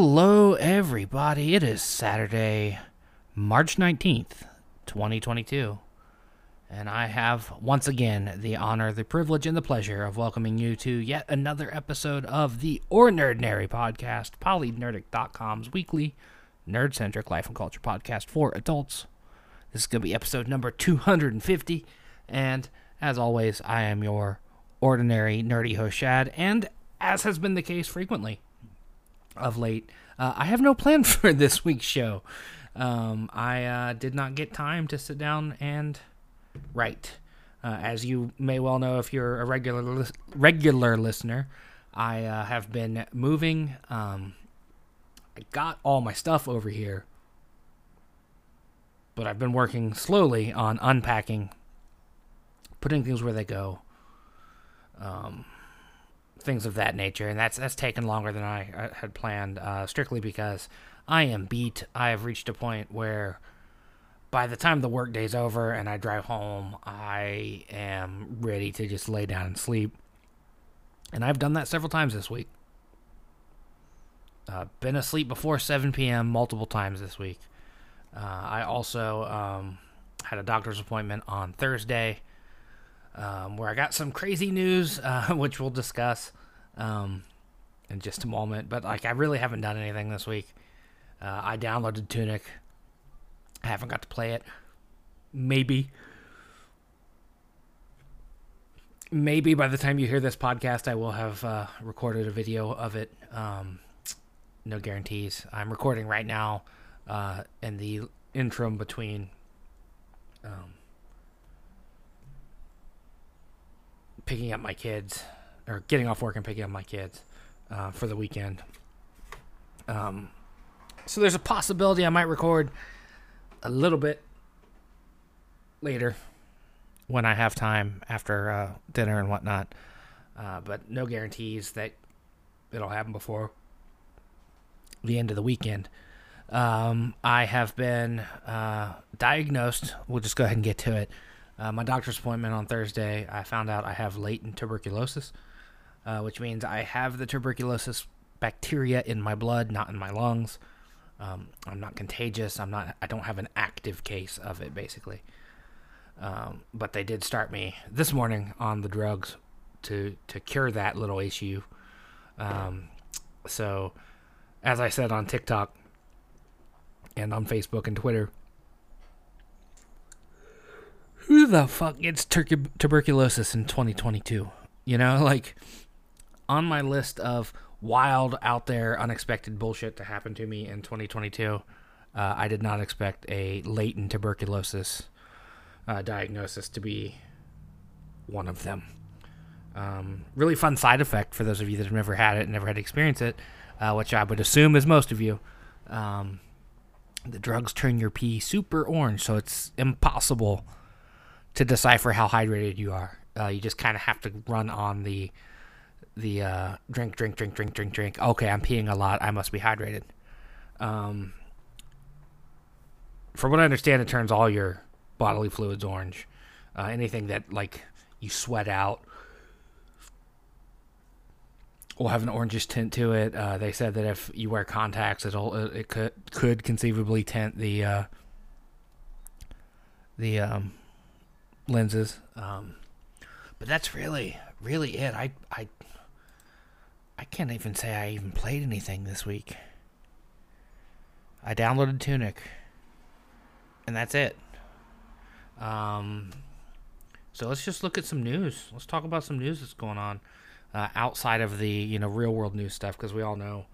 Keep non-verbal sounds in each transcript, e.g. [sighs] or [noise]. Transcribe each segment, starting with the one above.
Hello, everybody. It is Saturday, March 19th, 2022. And I have once again the honor, the privilege, and the pleasure of welcoming you to yet another episode of the OrNERDnary podcast, polynerdic.com's weekly nerd centric life and culture podcast for adults. This is going to be episode number 250. And as always, I am your ordinary nerdy host, Shad. And as has been the case frequently, of late. Uh, I have no plan [laughs] for this week's show. Um, I uh, did not get time to sit down and write. Uh, as you may well know, if you're a regular lis- regular listener, I uh, have been moving. Um, I got all my stuff over here, but I've been working slowly on unpacking, putting things where they go. Um, things of that nature, and that's that's taken longer than I, I had planned. Uh, strictly because I am beat. I have reached a point where, by the time the workday's over and I drive home, I am ready to just lay down and sleep. And I've done that several times this week. Uh, been asleep before 7 p.m. multiple times this week. Uh, I also um, had a doctor's appointment on Thursday um, where I got some crazy news, [laughs] uh, which we'll discuss um, in just a moment. But like, I really haven't done anything this week. Uh, I downloaded Tunic. I haven't got to play it. Maybe. Maybe by the time you hear this podcast, I will have uh, recorded a video of it. Um, no guarantees. I'm recording right now uh, in the interim between um, picking up my kids or getting off work and picking up my kids uh, for the weekend. Um, so there's a possibility I might record a little bit later when I have time after uh, dinner and whatnot. Uh, but no guarantees that it'll happen before the end of the weekend. Um, I have been uh, diagnosed. We'll just go ahead and get to it. Uh, my doctor's appointment on Thursday, I found out I have latent tuberculosis, uh, which means I have the tuberculosis bacteria in my blood, not in my lungs. Um, I'm not contagious. I'm not. I don't have an active case of it, basically. Um, but they did start me this morning on the drugs to to cure that little issue. Um, so, as I said on TikTok and on Facebook and Twitter, who the fuck gets tur- tuberculosis in 2022? You know, [laughs] like on my list of wild, out there, unexpected bullshit to happen to me in 2022, uh, I did not expect a latent tuberculosis uh, diagnosis to be one of them. Um, really fun side effect for those of you that have never had it never had to experience it, uh, which I would assume is most of you. Um, the drugs turn your pee super orange, so it's impossible to decipher how hydrated you are. Uh, you just kind of have to run on the the uh, drink, drink, drink, drink, drink, drink. Okay, I'm peeing a lot. I must be hydrated. Um, from what I understand, it turns all your bodily fluids orange. Uh, anything that like you sweat out will have an orangish tint to it. Uh, they said that if you wear contacts, it'll it could could conceivably tint the uh, the um, lenses. Um, but that's really really it. I I I can't even say I even played anything this week. I downloaded Tunic, and that's it. Um, so let's just look at some news. Let's talk about some news that's going on uh, outside of the you know real world news stuff because we all know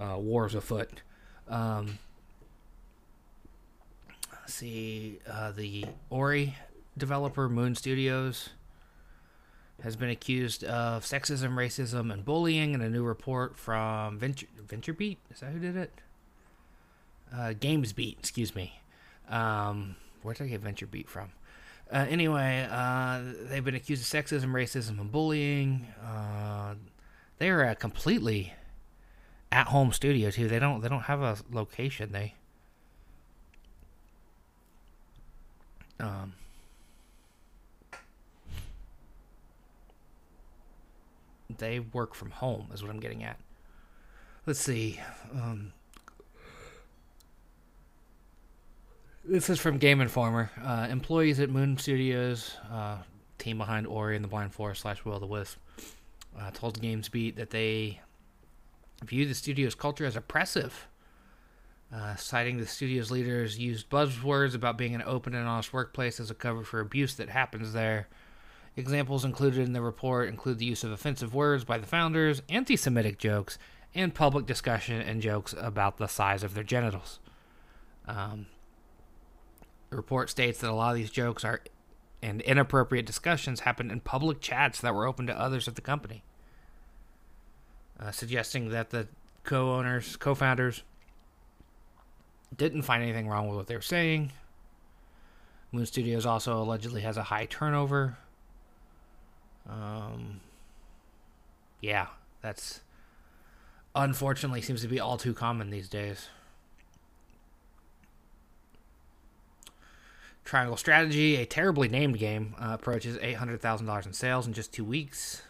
uh, wars afoot. Um, see, uh, the Ori developer Moon Studios has been accused of sexism, racism, and bullying in a new report from Venture VentureBeat. Is that who did it? Uh, GamesBeat, excuse me. Um, where did I get VentureBeat from? Uh, anyway, uh, they've been accused of sexism, racism, and bullying. Uh, they are a completely at-home studio too. They don't they don't have a location. They um, they work from home is what I'm getting at. let's see. Um, this is from Game Informer. Uh, employees at Moon Studios, uh, team behind Ori and the Blind Forest slash Will the Wisp, uh, told GamesBeat that they view the studio's culture as oppressive. Uh, citing the studio's leaders used buzzwords about being an open and honest workplace as a cover for abuse that happens there. Examples included in the report include the use of offensive words by the founders, anti Semitic jokes, and public discussion and jokes about the size of their genitals. Um, the report states that a lot of these jokes are and inappropriate discussions happened in public chats that were open to others at the company, uh, suggesting that the co owners, co founders, didn't find anything wrong with what they were saying. Moon Studios also allegedly has a high turnover. Um, yeah, that's unfortunately seems to be all too common these days. Triangle Strategy, a terribly named game, uh, approaches $800,000 in sales in just two weeks.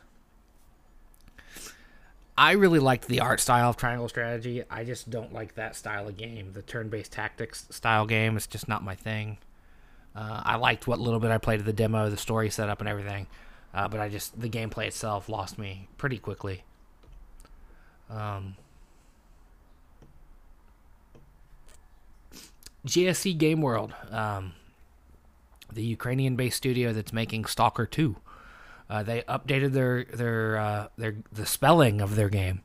I really liked the art style of Triangle Strategy. I just don't like that style of game. The turn based tactics style game is just not my thing. Uh, I liked what little bit I played of the demo, the story setup, and everything. Uh, but I just, the gameplay itself lost me pretty quickly. Um, GSC Game World. Um, the Ukrainian-based studio that's making Stalker 2. Uh, they updated their their uh, their the spelling of their game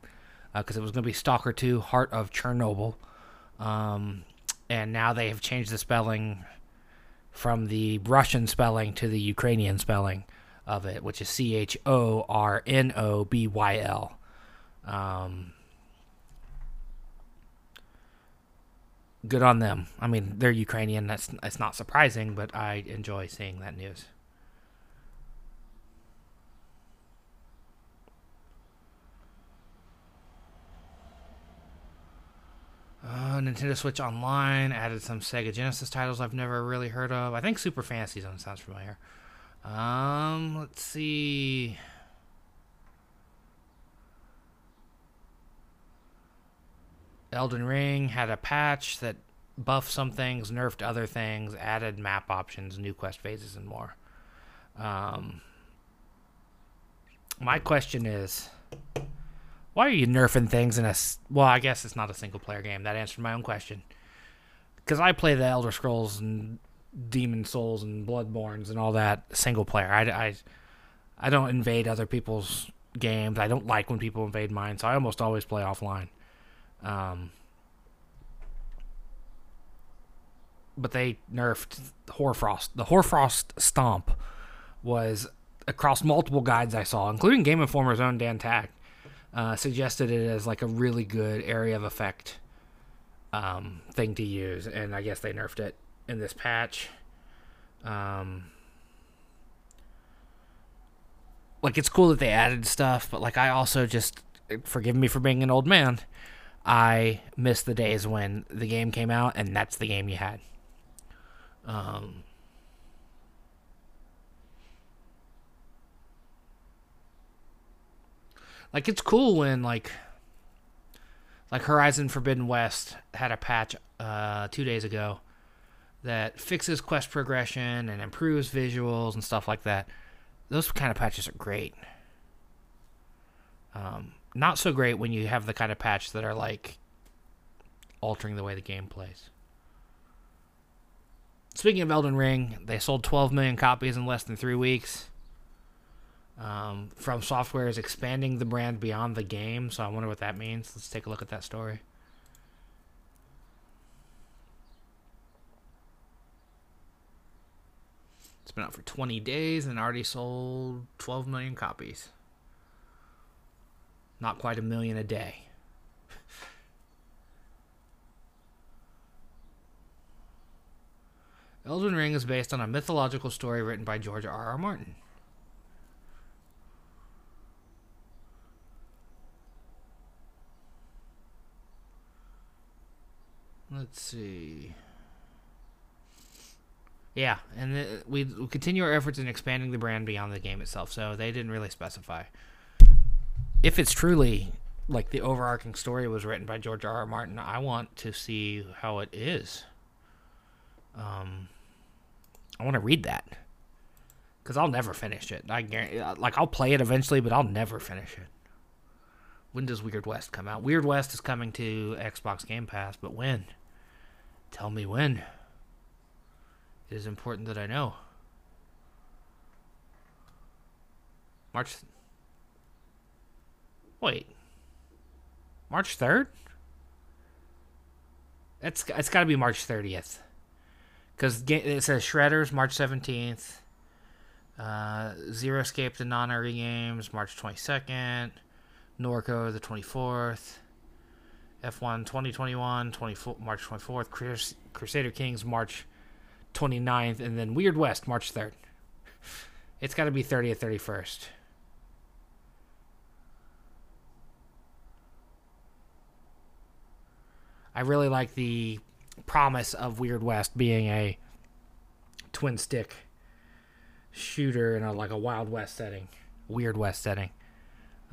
because uh, it was going to be Stalker 2: Heart of Chernobyl, um, and now they have changed the spelling from the Russian spelling to the Ukrainian spelling of it, which is C H O R N O B Y L. Um, good on them. I mean, they're Ukrainian. That's that's not surprising, but I enjoy seeing that news. Uh, Nintendo Switch Online added some Sega Genesis titles I've never really heard of. I think Super Fantasy Zone sounds familiar. Um, let's see. Elden Ring had a patch that buffed some things, nerfed other things, added map options, new quest phases, and more. Um, my question is, why are you nerfing things in a? Well, I guess it's not a single player game. That answered my own question. Because I play the Elder Scrolls and Demon's Souls and Bloodbornes and all that single player. I, I, I don't invade other people's games. I don't like when people invade mine, so I almost always play offline. Um, but they nerfed Hoarfrost. The Hoarfrost Stomp was across multiple guides I saw, including Game Informer's own Dan Tack, uh, suggested it as like a really good area of effect um, thing to use, and I guess they nerfed it in this patch. Um, like it's cool that they added stuff, but like I also just forgive me for being an old man. I miss the days when the game came out and that's the game you had. Um, like it's cool when like like Horizon Forbidden West had a patch uh, two days ago that fixes quest progression and improves visuals and stuff like that. Those kind of patches are great. Um, not so great when you have the kind of patch that are like altering the way the game plays. Speaking of Elden Ring, they sold 12 million copies in less than three weeks. Um, From Software is expanding the brand beyond the game, so I wonder what that means. Let's take a look at that story. It's been out for 20 days and already sold 12 million copies. Not quite a million a day. [laughs] Elden Ring is based on a mythological story written by George R. R. Martin. Let's see. Yeah, and we, continue our efforts in expanding the brand beyond the game itself, so they didn't really specify if it's truly like the overarching story was written by George R. R. Martin. I want to see how it is. Um, I want to read that because I'll never finish it. I guarantee, like I'll play it eventually, but I'll never finish it. When does Weird West come out? Weird West is coming to Xbox Game Pass, but when? Tell me when. It is important that I know. March. Wait. March 3rd? It's, it's got to be March 30th. Because it says Shredders, March 17th. Uh, Zero Escape the Nonary Games, March 22nd. Norco, the 24th. F1 2021, 24, March 24th. Crus- Crusader Kings, March 29th. And then Weird West, March 3rd. It's got to be 30th, 31st. I really like the promise of Weird West being a twin stick shooter in a like a Wild West setting, Weird West setting.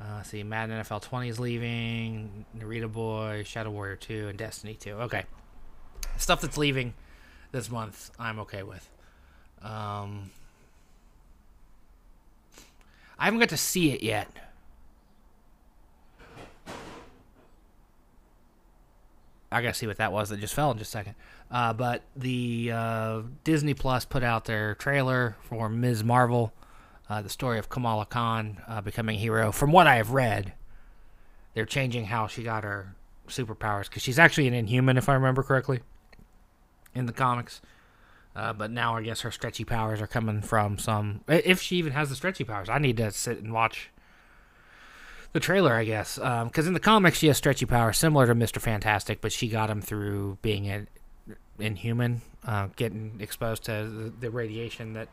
Uh, see, Madden NFL 20 is leaving, Narita Boy, Shadow Warrior 2, and Destiny 2. Okay, stuff that's leaving this month, I'm okay with. Um, I haven't got to see it yet. I gotta see what that was that just fell in just a second. Uh, but the uh, Disney Plus put out their trailer for Ms. Marvel, uh, the story of Kamala Khan uh, becoming a hero. From what I have read, they're changing how she got her superpowers because she's actually an Inhuman, if I remember correctly, in the comics. Uh, but now I guess her stretchy powers are coming from some. If she even has the stretchy powers, I need to sit and watch the trailer, I guess, because um, in the comics she has stretchy powers similar to Mister Fantastic, but she got them through being an inhuman, uh, getting exposed to the, radiation that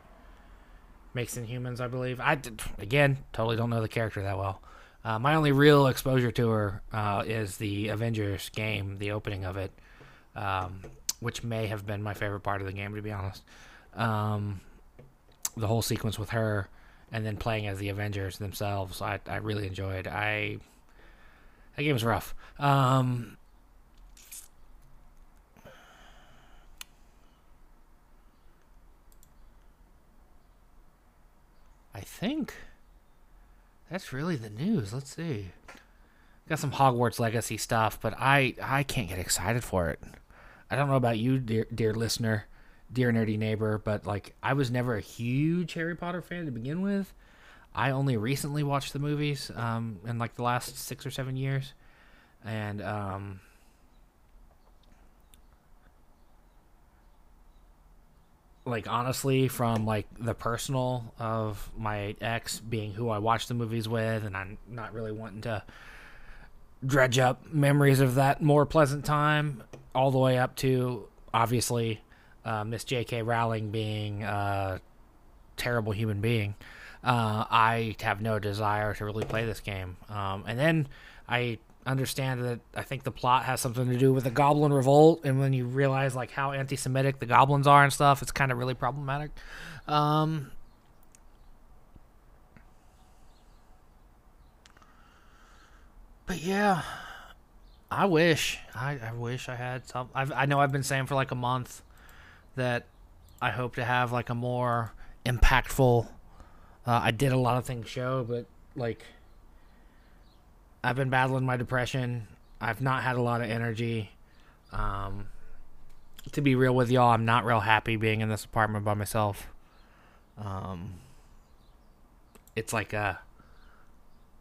makes inhumans. I believe. I did, again totally don't know the character that well. Uh, my only real exposure to her uh, is the Avengers game, the opening of it, um, which may have been my favorite part of the game, to be honest. Um, the whole sequence with her and then playing as the Avengers themselves, I, I really enjoyed. I that game was rough. Um, I think that's really the news. Let's see. Got some Hogwarts Legacy stuff, but I I can't get excited for it. I don't know about you, dear dear listener dear nerdy neighbor, but like I was never a huge Harry Potter fan to begin with. I only recently watched the movies um, in like the last six or seven years, and um, like honestly, from like the personal of my ex being who I watched the movies with, and I'm not really wanting to dredge up memories of that more pleasant time, all the way up to obviously uh, Miss J.K. Rowling being a terrible human being, uh, I have no desire to really play this game. Um, and then I understand that I think the plot has something to do with the Goblin Revolt, and when you realize like how anti-Semitic the goblins are and stuff, it's kind of really problematic. Um, but yeah, I wish I, I wish I had some. I've, I know I've been saying for like a month that I hope to have like a more impactful. Uh, I did a lot of things show, but like I've been battling my depression. I've not had a lot of energy. Um, to be real with y'all, I'm not real happy being in this apartment by myself. Um, it's like a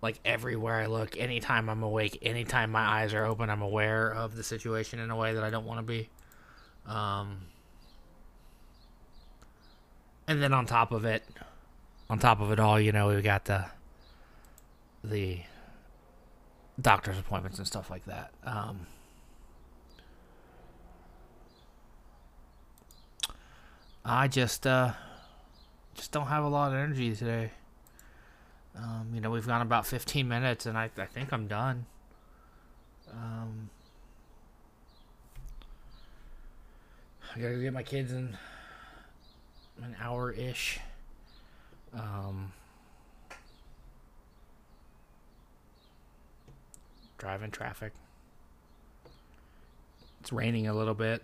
like everywhere I look, anytime I'm awake, anytime my eyes are open, I'm aware of the situation in a way that I don't want to be. Um, and then on top of it, on top of it all, you know, we got the the doctor's appointments and stuff like that. Um, I just uh, just don't have a lot of energy today. Um, you know, we've gone about 15 minutes, and I, I think I'm done. Um, I gotta get my kids in an hour ish. Um, drive in traffic. It's raining a little bit.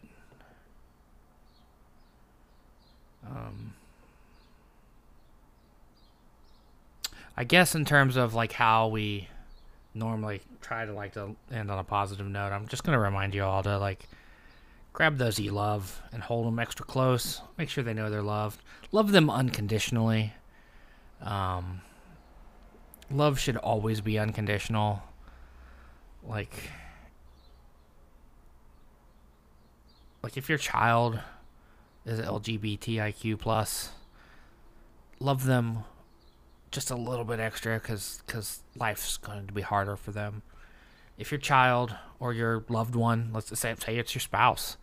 Um, I guess in terms of like how we normally try to like to end on a positive note, I'm just gonna remind you all to like grab those you love and hold them extra close. Make sure they know they're loved. Love them unconditionally. Um, love should always be unconditional. Like, like if your child is LGBTIQ plus, love them just a little bit extra because because life's going to be harder for them. If your child or your loved one, let's say say it's your spouse,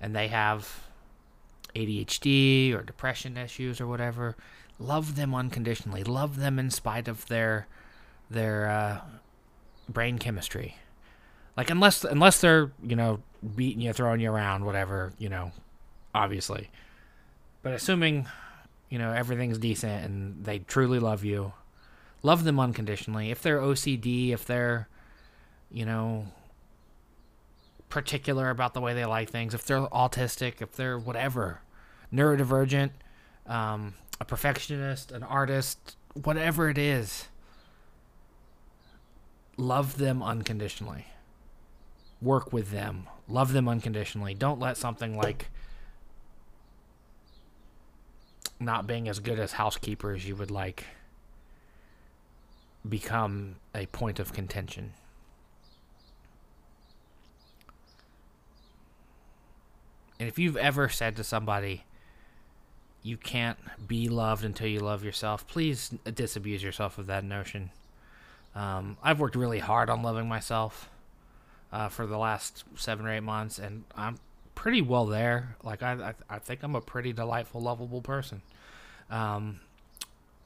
and they have ADHD or depression issues or whatever, love them unconditionally. Love them in spite of their their uh, brain chemistry. Like unless unless they're you know beating you, throwing you around, whatever you know, obviously. But assuming you know everything's decent and they truly love you, love them unconditionally. If they're OCD, if they're you know particular about the way they like things, if they're autistic, if they're whatever, neurodivergent, um, a perfectionist, an artist, whatever it is, love them unconditionally. Work with them. Love them unconditionally. Don't let something like not being as good as housekeeper as you would like become a point of contention. And if you've ever said to somebody, you can't be loved until you love yourself, please disabuse yourself of that notion. Um, I've worked really hard on loving myself uh, for the last seven or eight months, and I'm pretty well there. Like I, I, I think I'm a pretty delightful, lovable person. Um,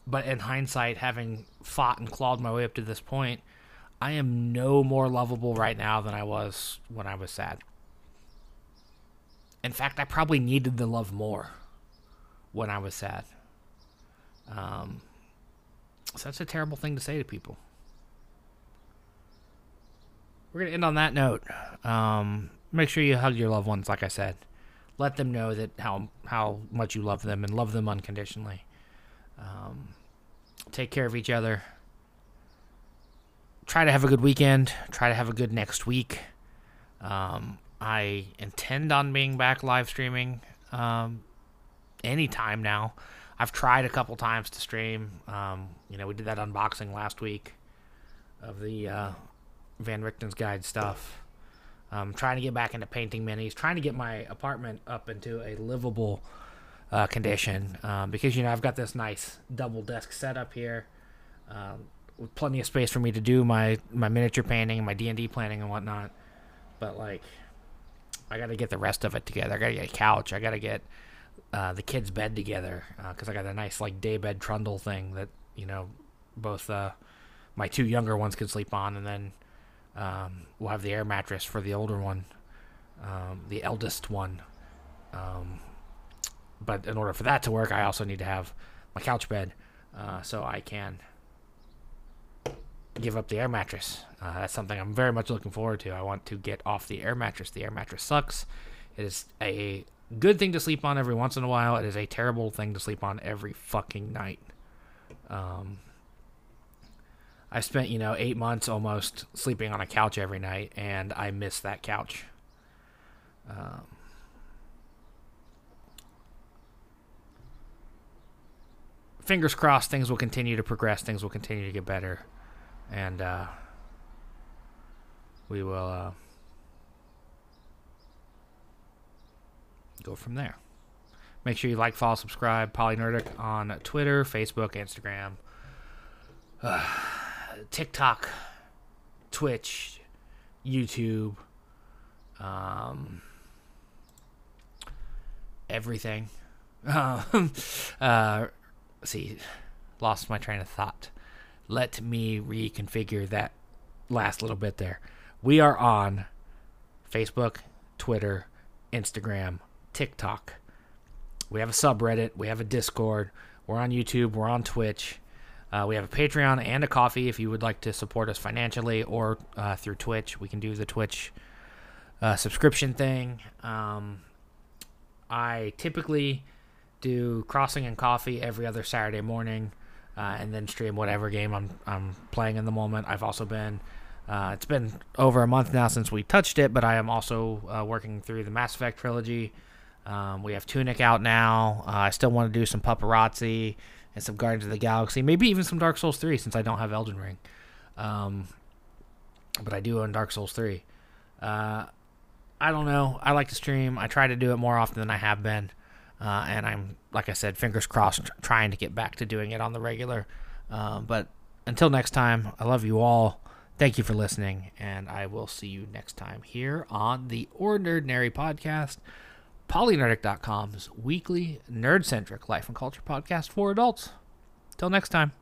but in hindsight, having fought and clawed my way up to this point, I am no more lovable right now than I was when I was sad. In fact, I probably needed the love more when I was sad. Um, so that's a terrible thing to say to people. We're going to end on that note. Um, make sure you hug your loved ones, like I said. Let them know that how how much you love them and love them unconditionally. Um, take care of each other. Try to have a good weekend. Try to have a good next week. Um, I intend on being back live streaming um, anytime now. I've tried a couple times to stream. Um, you know, we did that unboxing last week of the uh, Van Richten's Guide stuff. Um, trying to get back into painting minis, trying to get my apartment up into a livable uh, condition um, because you know I've got this nice double desk setup here um, with plenty of space for me to do my my miniature painting, my D and D planning and whatnot. But like, I got to get the rest of it together. I got to get a couch. I got to get uh, the kids' bed together because uh, I got a nice like day bed trundle thing that you know both uh, my two younger ones could sleep on, and then um, we'll have the air mattress for the older one, um, the eldest one. Um, but in order for that to work, I also need to have my couch bed uh, so I can give up the air mattress. Uh, that's something I'm very much looking forward to. I want to get off the air mattress. The air mattress sucks. It is a good thing to sleep on every once in a while. It is a terrible thing to sleep on every fucking night. Um, I spent, you know, eight months almost sleeping on a couch every night, and I miss that couch. Um, fingers crossed, things will continue to progress, things will continue to get better, and uh, we will uh, go from there. Make sure you like, follow, subscribe, Polynerdic on Twitter, Facebook, Instagram. Uh, [sighs] TikTok, Twitch, YouTube, um, everything. [laughs] Uh, see, lost my train of thought. Let me reconfigure that last little bit there. We are on Facebook, Twitter, Instagram, TikTok. We have a subreddit. We have a Discord. We're on YouTube. We're on Twitch. Uh, we have a Patreon and a Ko-fi if you would like to support us financially or uh, through Twitch. We can do the Twitch uh, subscription thing. Um, I typically do Crossing and Coffee every other Saturday morning, uh, and then stream whatever game I'm I'm playing in the moment. I've also been. Uh, it's been over a month now since we touched it, but I am also uh, working through the Mass Effect trilogy. Um, we have Tunic out now. I still want to do some Pupperazzi and some Guardians of the Galaxy, maybe even some Dark Souls 3 since I don't have Elden Ring. Um, but I do own Dark Souls 3. Uh, I don't know. I like to stream. I try to do it more often than I have been. Uh, and I'm, like I said, fingers crossed, trying to get back to doing it on the regular. Uh, but until next time, I love you all. Thank you for listening, and I will see you next time here on the OrNERDnary Podcast, polynerdic.com's weekly nerd centric life and culture podcast for adults. Till next time.